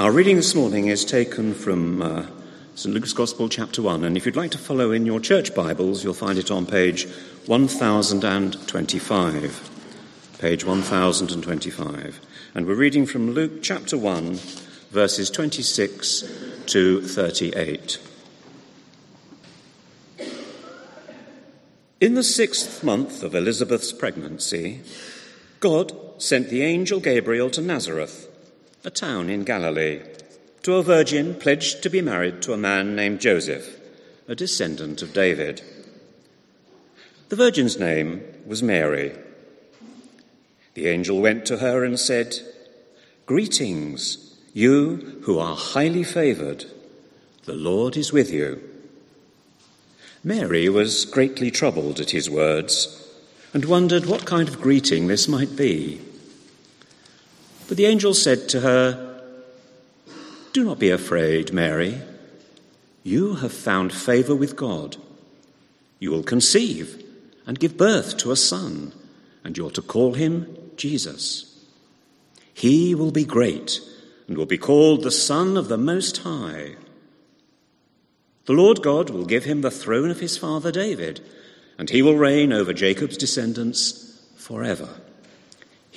Our reading this morning is taken from uh, St. Luke's Gospel, chapter 1, and if you'd like to follow in your church Bibles, you'll find it on page 1025. Page 1025. And we're reading from Luke chapter 1, verses 26 to 38. In the sixth month of Elizabeth's pregnancy, God sent the angel Gabriel to Nazareth, a town in Galilee, to a virgin pledged to be married to a man named Joseph, a descendant of David. The virgin's name was Mary. The angel went to her and said, Greetings, you who are highly favored. The Lord is with you. Mary was greatly troubled at his words and wondered what kind of greeting this might be. But the angel said to her, Do not be afraid, Mary. You have found favor with God. You will conceive and give birth to a son, and you're to call him Jesus. He will be great and will be called the Son of the Most High. The Lord God will give him the throne of his father David, and he will reign over Jacob's descendants forever.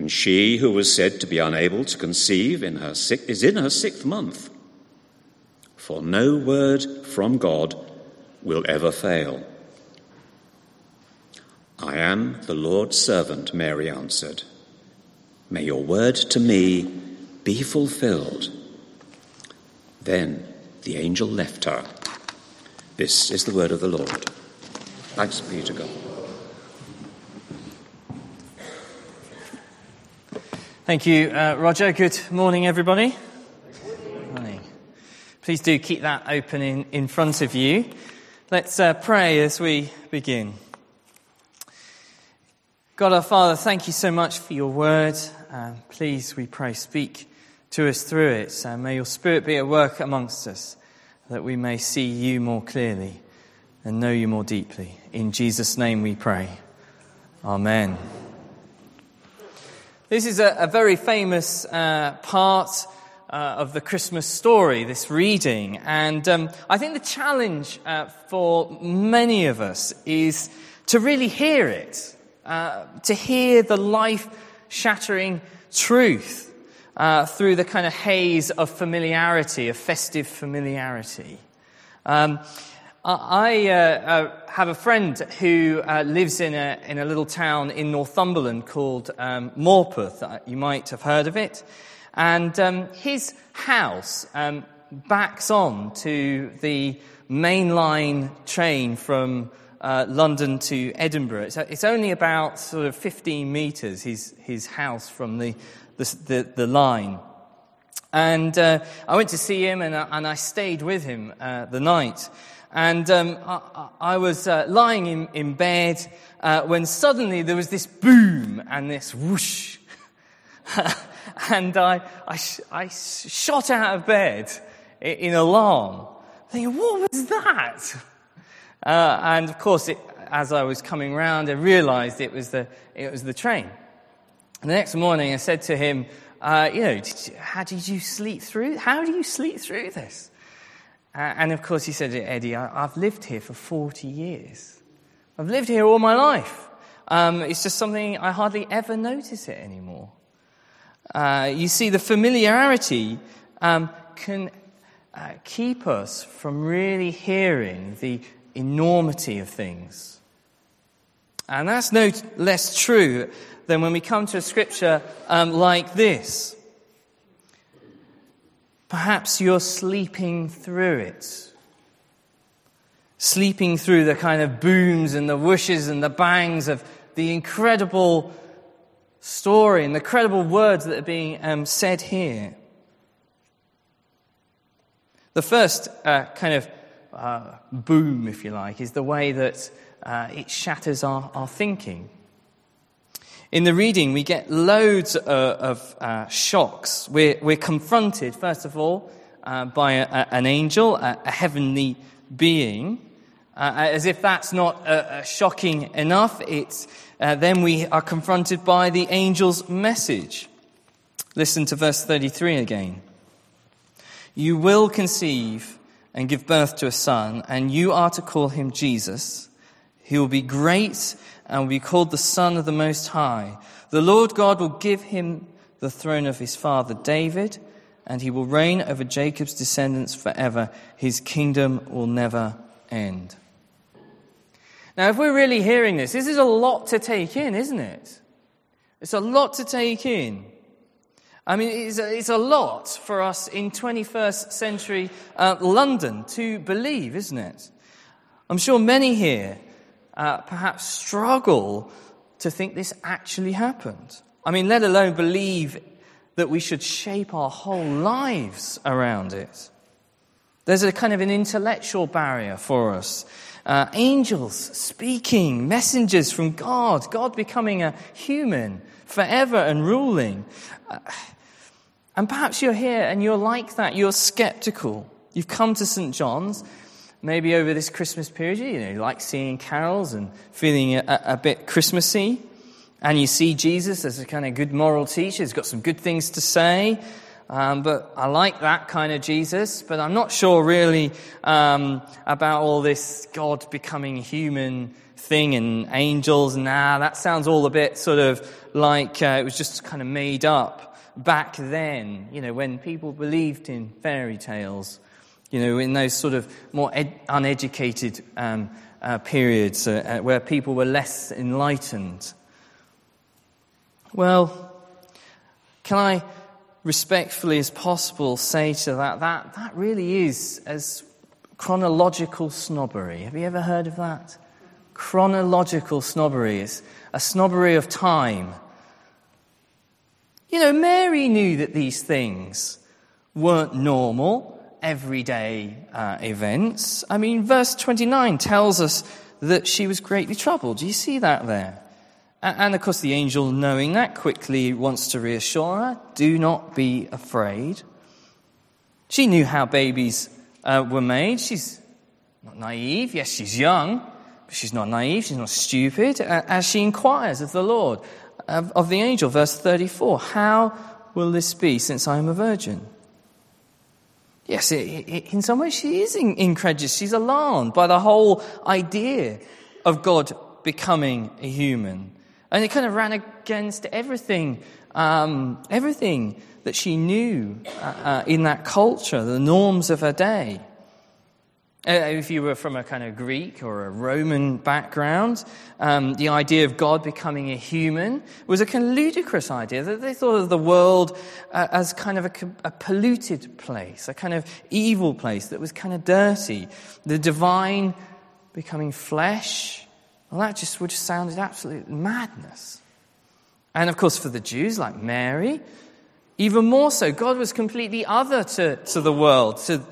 And she, who was said to be unable to conceive in her six, is in her sixth month. For no word from God will ever fail. I am the Lord's servant, Mary answered. May your word to me be fulfilled. Then the angel left her. This is the word of the Lord. Thanks be to God. Thank you, uh, Roger. Good morning, everybody. Good Morning. Please do keep that open in, in front of you. Let's uh, pray as we begin. God our Father, thank you so much for your word. Um, please, we pray, speak to us through it. And may your Spirit be at work amongst us that we may see you more clearly and know you more deeply. In Jesus' name we pray. Amen. This is a, a very famous uh, part uh, of the Christmas story, this reading. And um, I think the challenge uh, for many of us is to really hear it, uh, to hear the life shattering truth uh, through the kind of haze of familiarity, of festive familiarity. Um, I uh, uh, have a friend who uh, lives in a, in a little town in Northumberland called um, Morpeth. Uh, you might have heard of it. And um, his house um, backs on to the mainline train from uh, London to Edinburgh. It's, it's, only about sort of 15 metres, his, his house from the, the, the, the line. And uh, I went to see him and, and I stayed with him the night. And um, I, I, was uh, lying in, in bed uh, when suddenly there was this boom and this whoosh. and I, I, I, shot out of bed in, in alarm, thinking, what was that? Uh, and of course, it, as I was coming round, I realized it was the, it was the train. And the next morning, I said to him, uh, you know, did you, how did you sleep through? How do you sleep through this? And of course, he said, Eddie, I, have lived here for 40 years. I've lived here all my life. Um, it's just something I hardly ever notice it anymore. Uh, you see, the familiarity um, can uh, keep us from really hearing the enormity of things. And that's no less true than when we come to a scripture um, like this. Perhaps you're sleeping through it. Sleeping through the kind of booms and the whooshes and the bangs of the incredible story and the credible words that are being um, said here. The first uh, kind of uh, boom, if you like, is the way that uh, it shatters our, our thinking. In the reading, we get loads uh, of uh, shocks. We're, we're, confronted, first of all, uh, by a, a, an angel, a, a heavenly being. Uh, as if that's not uh, shocking enough, it's, uh, then we are confronted by the angel's message. Listen to verse 33 again. You will conceive and give birth to a son, and you are to call him Jesus. He will be great and will be called the Son of the Most High. The Lord God will give him the throne of his father David, and he will reign over Jacob's descendants forever. His kingdom will never end. Now, if we're really hearing this, this is a lot to take in, isn't it? It's a lot to take in. I mean, it's a, it's a lot for us in 21st century uh, London to believe, isn't it? I'm sure many here uh, perhaps struggle to think this actually happened. I mean, let alone believe that we should shape our whole lives around it. There's a kind of an intellectual barrier for us. Uh, angels speaking, messengers from God, God becoming a human forever and ruling. Uh, and perhaps you're here and you're like that. You're skeptical. You've come to St. John's maybe over this Christmas period, you know, you like seeing carols and feeling a, a, bit Christmassy. And you see Jesus as a kind of good moral teacher. He's got some good things to say. Um, but I like that kind of Jesus. But I'm not sure really um, about all this God becoming human thing and angels. Nah, that sounds all a bit sort of like uh, it was just kind of made up back then, you know, when people believed in fairy tales you know, in those sort of more ed- uneducated um, uh, periods uh, uh, where people were less enlightened. Well, can I respectfully as possible say to that, that that really is as chronological snobbery. Have you ever heard of that? Chronological snobbery is a snobbery of time. You know, Mary knew that these things weren't normal everyday uh, events. I mean, verse 29 tells us that she was greatly troubled. Do you see that there? And of course, the angel, knowing that, quickly wants to reassure her do not be afraid. She knew how babies uh, were made. She's not naive. Yes, she's young, but she's not naive. She's not stupid. As she inquires of the Lord, of, of the angel, verse 34 How will this be since I am a virgin? Yes, in some ways she is incredulous. She's alarmed by the whole idea of God becoming a human. And it kind of ran against everything, um, everything that she knew uh, uh, in that culture, the norms of her day. Uh, if you were from a kind of Greek or a Roman background, um, the idea of God becoming a human was a kind of ludicrous idea. That they thought of the world uh, as kind of a, a, polluted place, a kind of evil place that was kind of dirty. The divine becoming flesh, well, that just would have sounded absolute madness. And of course, for the Jews, like Mary, even more so, God was completely other to, to the world, to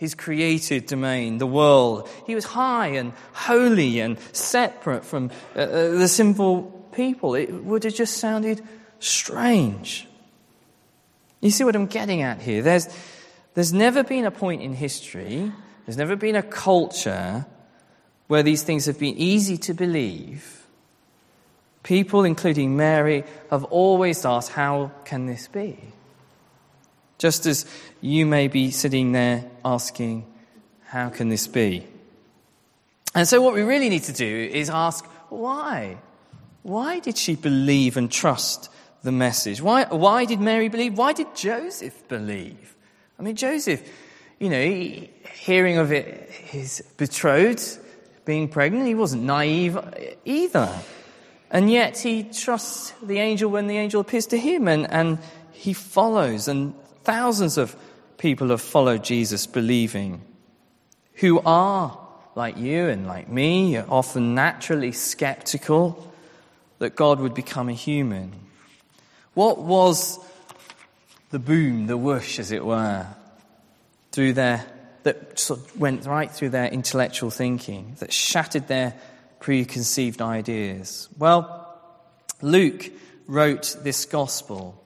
his created domain, the world. He was high and holy and separate from uh, uh, the simple people. It would have just sounded strange. You see what I'm getting at here? There's, there's never been a point in history, there's never been a culture where these things have been easy to believe. People, including Mary, have always asked, How can this be? Just as you may be sitting there asking, How can this be? And so, what we really need to do is ask, Why? Why did she believe and trust the message? Why, why did Mary believe? Why did Joseph believe? I mean, Joseph, you know, he, hearing of it, his betrothed being pregnant, he wasn't naive either. And yet he trusts the angel when the angel appears to him and, and he follows. And Thousands of people have followed Jesus believing, who are like you and like me, often naturally skeptical that God would become a human. What was the boom, the whoosh, as it were, through their that sort of went right through their intellectual thinking, that shattered their preconceived ideas? Well, Luke wrote this gospel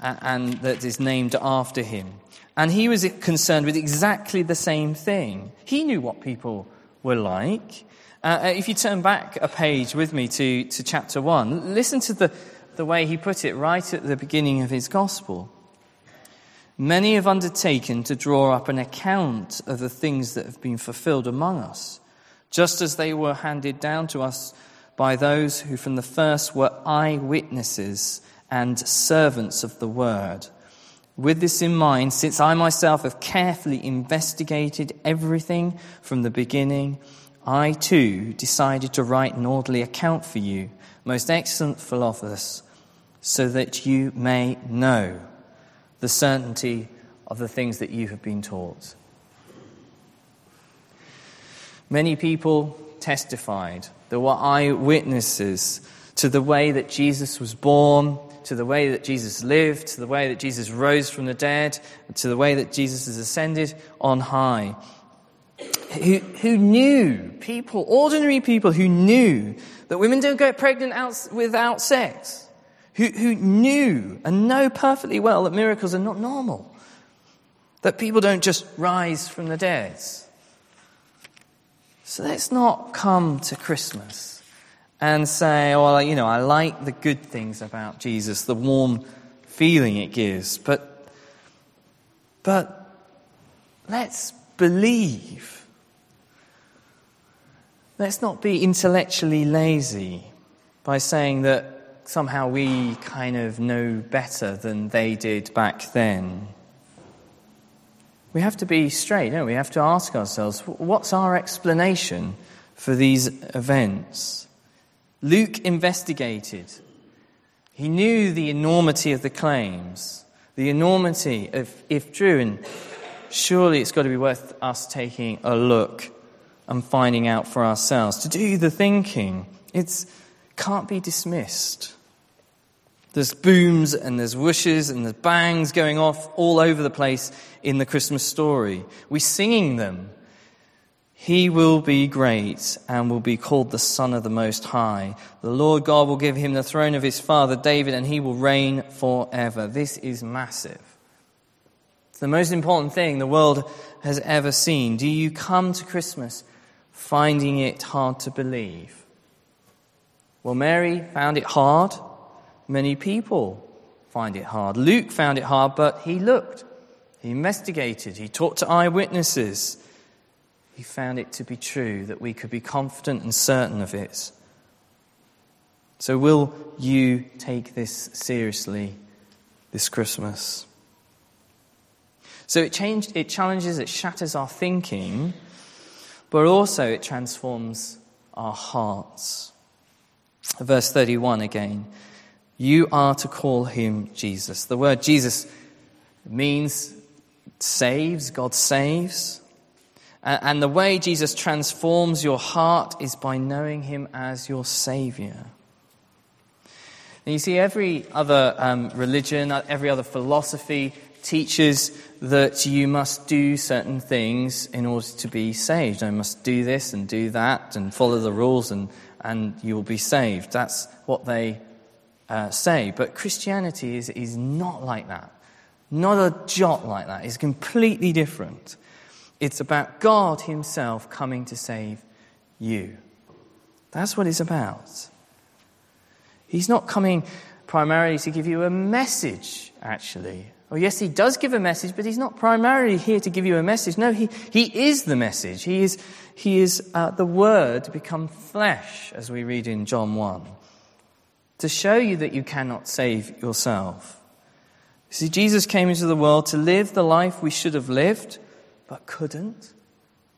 and that is named after him. And he was concerned with exactly the same thing. He knew what people were like. Uh, uh if you turn back a page with me to, to chapter 1, listen to the, the way he put it right at the beginning of his gospel. Many have undertaken to draw up an account of the things that have been fulfilled among us, just as they were handed down to us by those who from the first were eyewitnesses and servants of the word. With this in mind, since I myself have carefully investigated everything from the beginning, I too decided to write an orderly account for you, most excellent Theophilus, so that you may know the certainty of the things that you have been taught. Many people testified, there were eyewitnesses to the way that Jesus was born, to the way that Jesus lived, to the way that Jesus rose from the dead, to the way that Jesus is ascended on high. Who, who knew, people, ordinary people who knew that women don't get pregnant out, without sex, who, who knew and know perfectly well that miracles are not normal, that people don't just rise from the dead. So let's not come to Christmas and say, well, you know, I like the good things about Jesus, the warm feeling it gives, but, but let's believe. Let's not be intellectually lazy by saying that somehow we kind of know better than they did back then. We have to be straight, don't we? We have to ask ourselves, what's our explanation for these events? Luke investigated. He knew the enormity of the claims, the enormity of if true, and surely it's got to be worth us taking a look and finding out for ourselves. To do the thinking, it can't be dismissed. There's booms and there's whooshes and there's bangs going off all over the place in the Christmas story. We're singing them he will be great and will be called the Son of the Most High. The Lord God will give him the throne of his father David and he will reign forever. This is massive. It's the most important thing the world has ever seen. Do you come to Christmas finding it hard to believe? Well, Mary found it hard. Many people find it hard. Luke found it hard, but he looked. He investigated. He talked to eyewitnesses. He found it to be true, that we could be confident and certain of it. So, will you take this seriously this Christmas? So, it, changed, it challenges, it shatters our thinking, but also it transforms our hearts. Verse 31 again. You are to call him Jesus. The word Jesus means saves, God saves. And the way Jesus transforms your heart is by knowing him as your Savior. You see, every other um, religion, uh, every other philosophy teaches that you must do certain things in order to be saved. I must do this and do that and follow the rules and, and you will be saved. That's what they uh, say. But Christianity is, is not like that. Not a jot like that. It's completely different. It's about God Himself coming to save you. That's what it's about. He's not coming primarily to give you a message, actually. Oh, yes, He does give a message, but He's not primarily here to give you a message. No, He, he is the message. He is, he is uh, the Word become flesh, as we read in John 1, to show you that you cannot save yourself. See, Jesus came into the world to live the life we should have lived but couldn't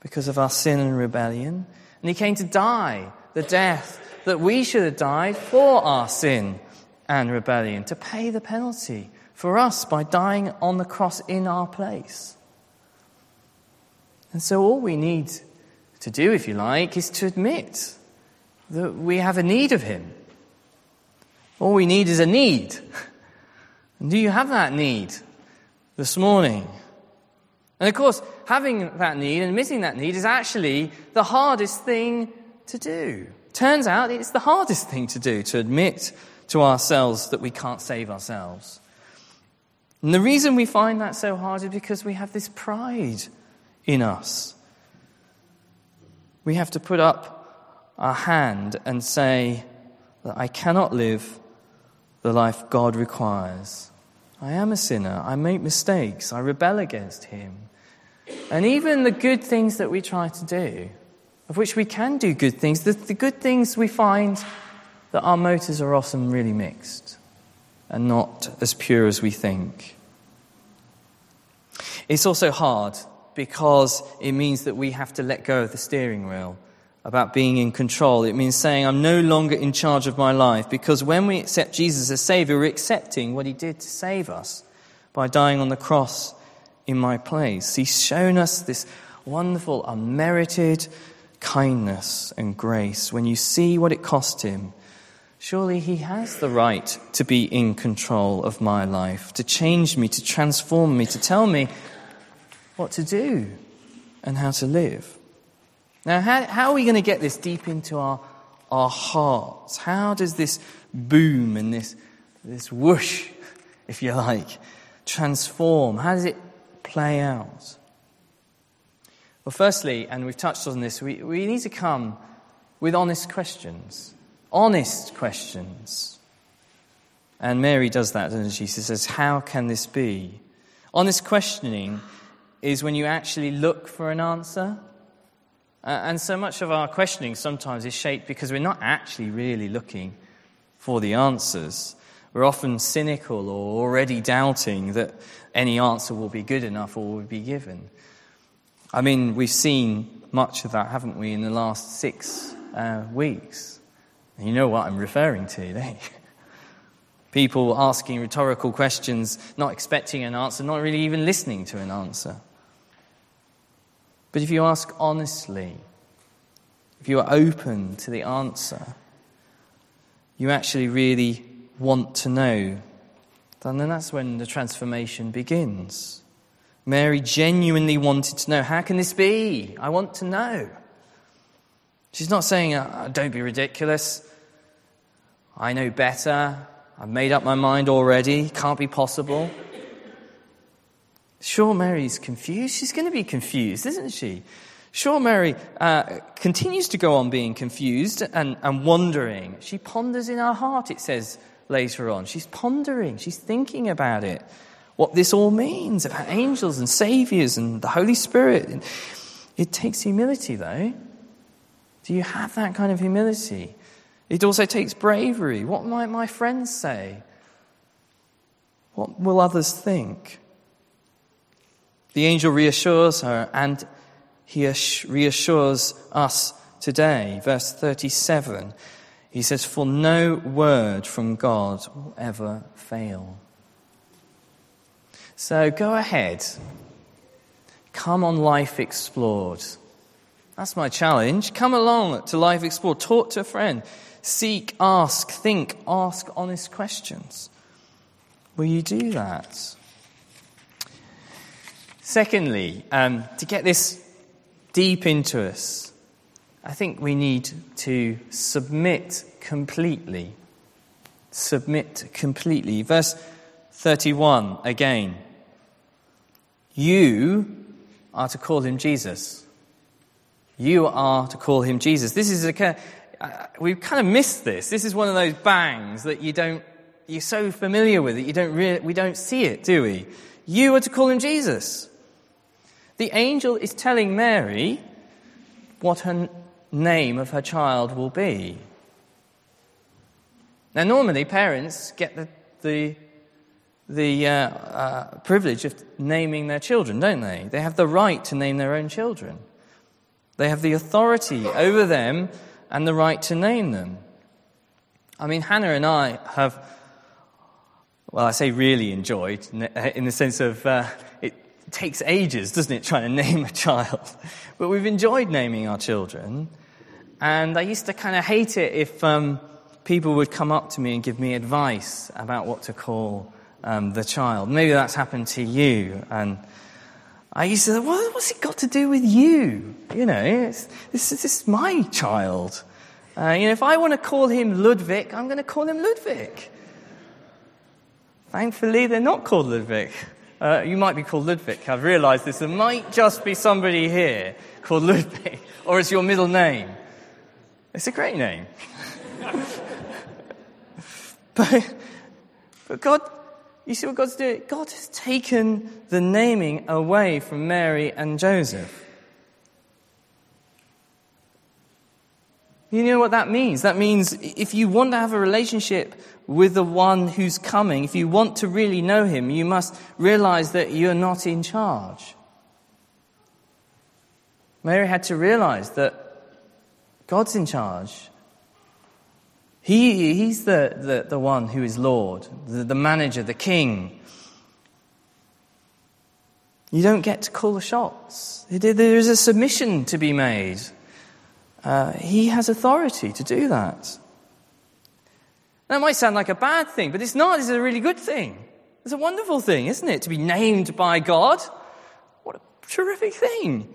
because of our sin and rebellion. And he came to die the death that we should have died for our sin and rebellion, to pay the penalty for us by dying on the cross in our place. And so all we need to do, if you like, is to admit that we have a need of him. All we need is a need. And do you have that need this morning? And of course, having that need and missing that need is actually the hardest thing to do. Turns out it's the hardest thing to do, to admit to ourselves that we can't save ourselves. And the reason we find that so hard is because we have this pride in us. We have to put up our hand and say that I cannot live the life God requires. I am a sinner. I make mistakes. I rebel against Him. And even the good things that we try to do, of which we can do good things, the, the good things we find that our motives are often really mixed and not as pure as we think. It's also hard because it means that we have to let go of the steering wheel about being in control. It means saying, I'm no longer in charge of my life. Because when we accept Jesus as Savior, we're accepting what He did to save us by dying on the cross in my place. He's shown us this wonderful, unmerited kindness and grace. When you see what it cost Him, surely He has the right to be in control of my life, to change me, to transform me, to tell me what to do and how to live. Now, how, how are we going to get this deep into our, our hearts? How does this boom and this, this whoosh, if you like, transform? How does it play out? Well, firstly, and we've touched on this, we, we need to come with honest questions. Honest questions. And Mary does that, doesn't she? She says, How can this be? Honest questioning is when you actually look for an answer. Uh, and so much of our questioning sometimes is shaped because we're not actually really looking for the answers. We're often cynical or already doubting that any answer will be good enough or will be given. I mean, we've seen much of that, haven't we, in the last six uh, weeks? And you know what I'm referring to, don't you? People asking rhetorical questions, not expecting an answer, not really even listening to an answer. But if you ask honestly, if you are open to the answer, you actually really want to know, and then that's when the transformation begins. Mary genuinely wanted to know, how can this be? I want to know. She's not saying, oh, don't be ridiculous. I know better. I've made up my mind already. Can't be possible. Sure, Mary's confused. She's going to be confused, isn't she? Sure, Mary uh, continues to go on being confused and, and wondering. She ponders in her heart, it says later on. She's pondering, she's thinking about it, what this all means about angels and saviors and the Holy Spirit. It takes humility, though. Do you have that kind of humility? It also takes bravery. What might my friends say? What will others think? The angel reassures her, and he reassures us today. Verse 37, he says, For no word from God will ever fail. So go ahead. Come on Life Explored. That's my challenge. Come along to Life Explored. Talk to a friend. Seek, ask, think, ask honest questions. Will you do that? Secondly, um, to get this deep into us, I think we need to submit completely. Submit completely. Verse 31 again. You are to call him Jesus. You are to call him Jesus. This is a uh, we've kind of missed this. This is one of those bangs that you don't you're so familiar with it you don't we don't see it, do we? You are to call him Jesus. The angel is telling Mary what her name of her child will be. Now, normally parents get the, the, the uh, uh, privilege of naming their children, don't they? They have the right to name their own children. They have the authority over them and the right to name them. I mean, Hannah and I have, well, I say really enjoyed, in the sense of uh, takes ages, doesn't it, trying to name a child? But we've enjoyed naming our children. And I used to kind of hate it if um, people would come up to me and give me advice about what to call um, the child. Maybe that's happened to you. And I used to say, well, what's it got to do with you? You know, this, this is my child. Uh, you know, if I want to call him Ludwig, I'm going to call him Ludwig. Thankfully, they're not called Ludwig. Uh, you might be called Ludwig. I've realized this. There might just be somebody here called Ludwig, or it's your middle name. It's a great name. but, but God, you see what God's doing? God has taken the naming away from Mary and Joseph. You know what that means? That means if you want to have a relationship with the one who's coming, if you want to really know him, you must realize that you're not in charge. Mary had to realize that God's in charge. He, he's the, the, the one who is Lord, the, the manager, the king. You don't get to call the shots. There is a submission to be made. Uh, he has authority to do that. That might sound like a bad thing, but it's not. It's a really good thing. It's a wonderful thing, isn't it? To be named by God. What a terrific thing.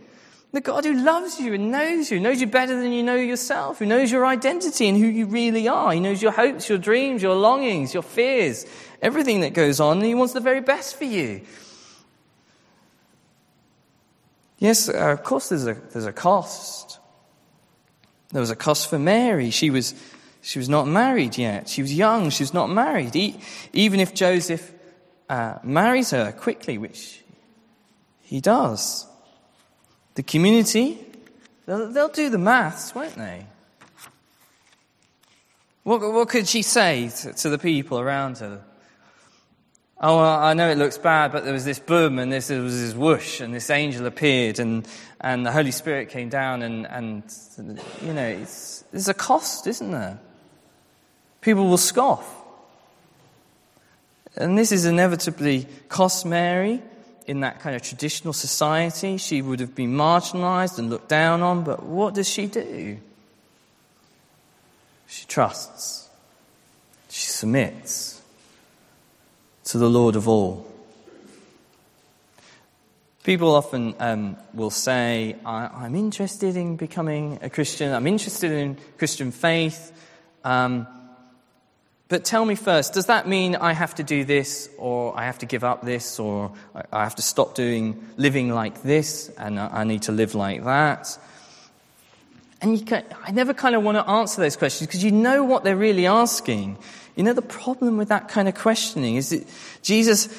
The God who loves you and knows you, knows you better than you know yourself, who knows your identity and who you really are. He knows your hopes, your dreams, your longings, your fears, everything that goes on, and He wants the very best for you. Yes, of course, there's a, there's a cost. There was a cost for Mary. She was, she was not married yet. She was young. She was not married. even if Joseph uh, marries her quickly, which he does, the community, they'll, they'll do the maths, won't they? What, what could she say to, to the people around her? Oh, I know it looks bad, but there was this boom and this, there was this whoosh and this angel appeared and, and the Holy Spirit came down and, and you know, there's a cost, isn't there? People will scoff. And this is inevitably cost Mary in that kind of traditional society. She would have been marginalized and looked down on, but what does she do? She trusts. She submits to the Lord of all. People often um, will say, I, am interested in becoming a Christian, I'm interested in Christian faith. Um, but tell me first, does that mean I have to do this, or I have to give up this, or I have to stop doing living like this, and I need to live like that? And can, I never kind of want to answer those questions because you know what they're really asking. You know, the problem with that kind of questioning is that Jesus,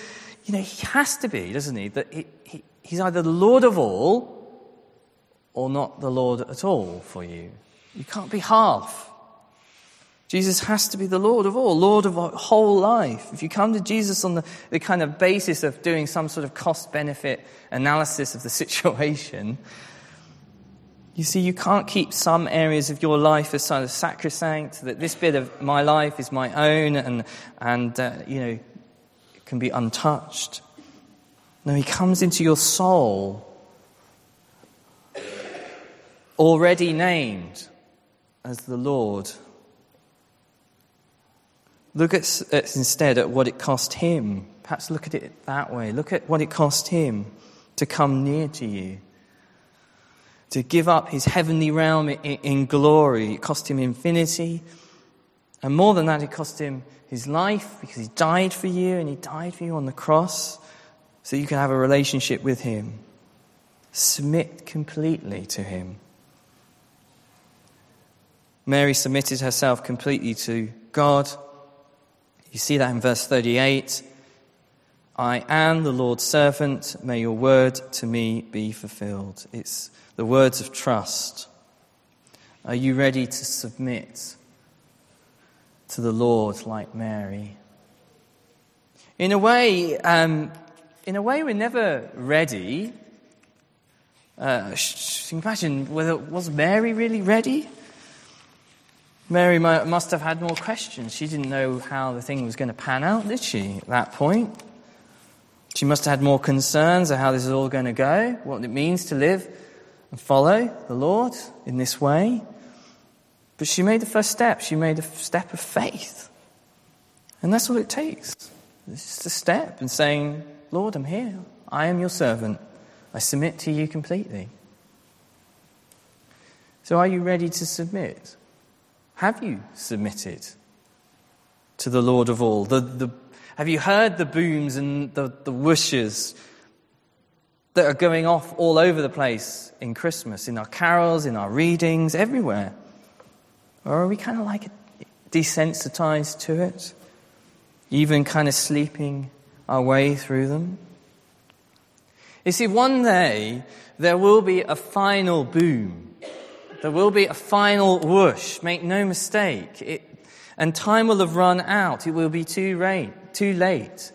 you know, he has to be, doesn't he? That he, he, he's either the Lord of all or not the Lord at all for you. You can't be half. Jesus has to be the Lord of all, Lord of whole life. If you come to Jesus on the, the kind of basis of doing some sort of cost benefit analysis of the situation, you see, you can't keep some areas of your life as sort of sacrosanct, that this bit of my life is my own and, and uh, you know, can be untouched. No, he comes into your soul, already named as the Lord. Look at, at, instead at what it cost him. Perhaps look at it that way. Look at what it cost him to come near to you to give up his heavenly realm in, in glory. It cost him infinity. And more than that, it cost him his life because he died for you and he died for you on the cross so you can have a relationship with him. Submit completely to him. Mary submitted herself completely to God. You see that in verse 38. I am the Lord's servant. May your word to me be fulfilled. It's the words of trust. Are you ready to submit to the Lord like Mary? In a way, um, in a way, we're never ready. Uh, imagine, whether was Mary really ready? Mary must have had more questions. She didn't know how the thing was going to pan out, did she, at that point? She must have had more concerns of how this is all going to go, what it means to live and follow the Lord in this way. But she made the first step. She made a step of faith. And that's all it takes. It's just a step and saying, Lord, I'm here. I am your servant. I submit to you completely. So, are you ready to submit? Have you submitted to the Lord of all? The, the, have you heard the booms and the, the whooshes that are going off all over the place in Christmas, in our carols, in our readings, everywhere? Or are we kind of like desensitized to it, even kind of sleeping our way through them? You see, one day there will be a final boom. There will be a final whoosh. Make no mistake. It, and time will have run out. It will be too late. Too late.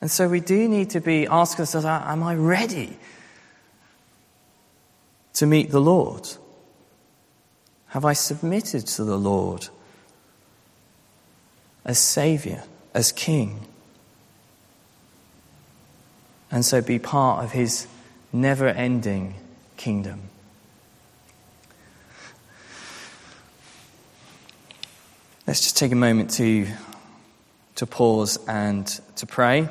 And so we do need to be asking ourselves, am I ready to meet the Lord? Have I submitted to the Lord as Savior, as King? and so be part of his never ending kingdom. Let's just take a moment to, to pause and to pray.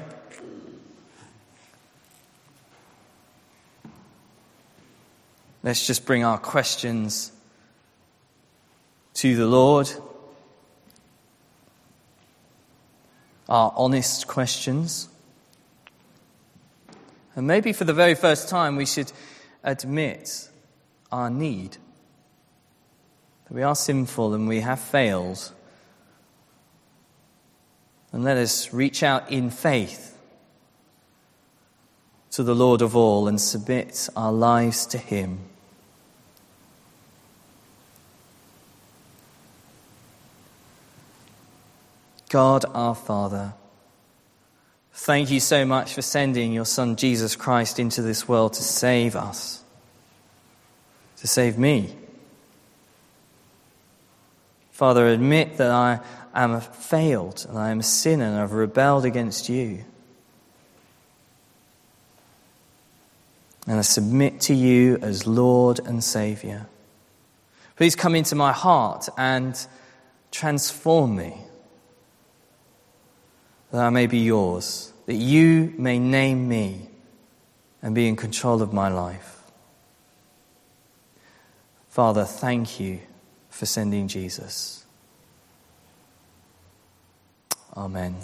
Let's just bring our questions to the Lord. Our honest questions. And maybe for the very first time, we should admit our need. That we are sinful and we have failed. And let us reach out in faith to the Lord of all and submit our lives to Him. God our Father, Thank you so much for sending your Son Jesus Christ into this world to save us, to save me. Father, admit that I am failed and I am a sinner and I've rebelled against you. And I submit to you as Lord and Saviour. Please come into my heart and transform me that I may be yours, that you may name me and be in control of my life. Father, thank you for sending Jesus. Amen.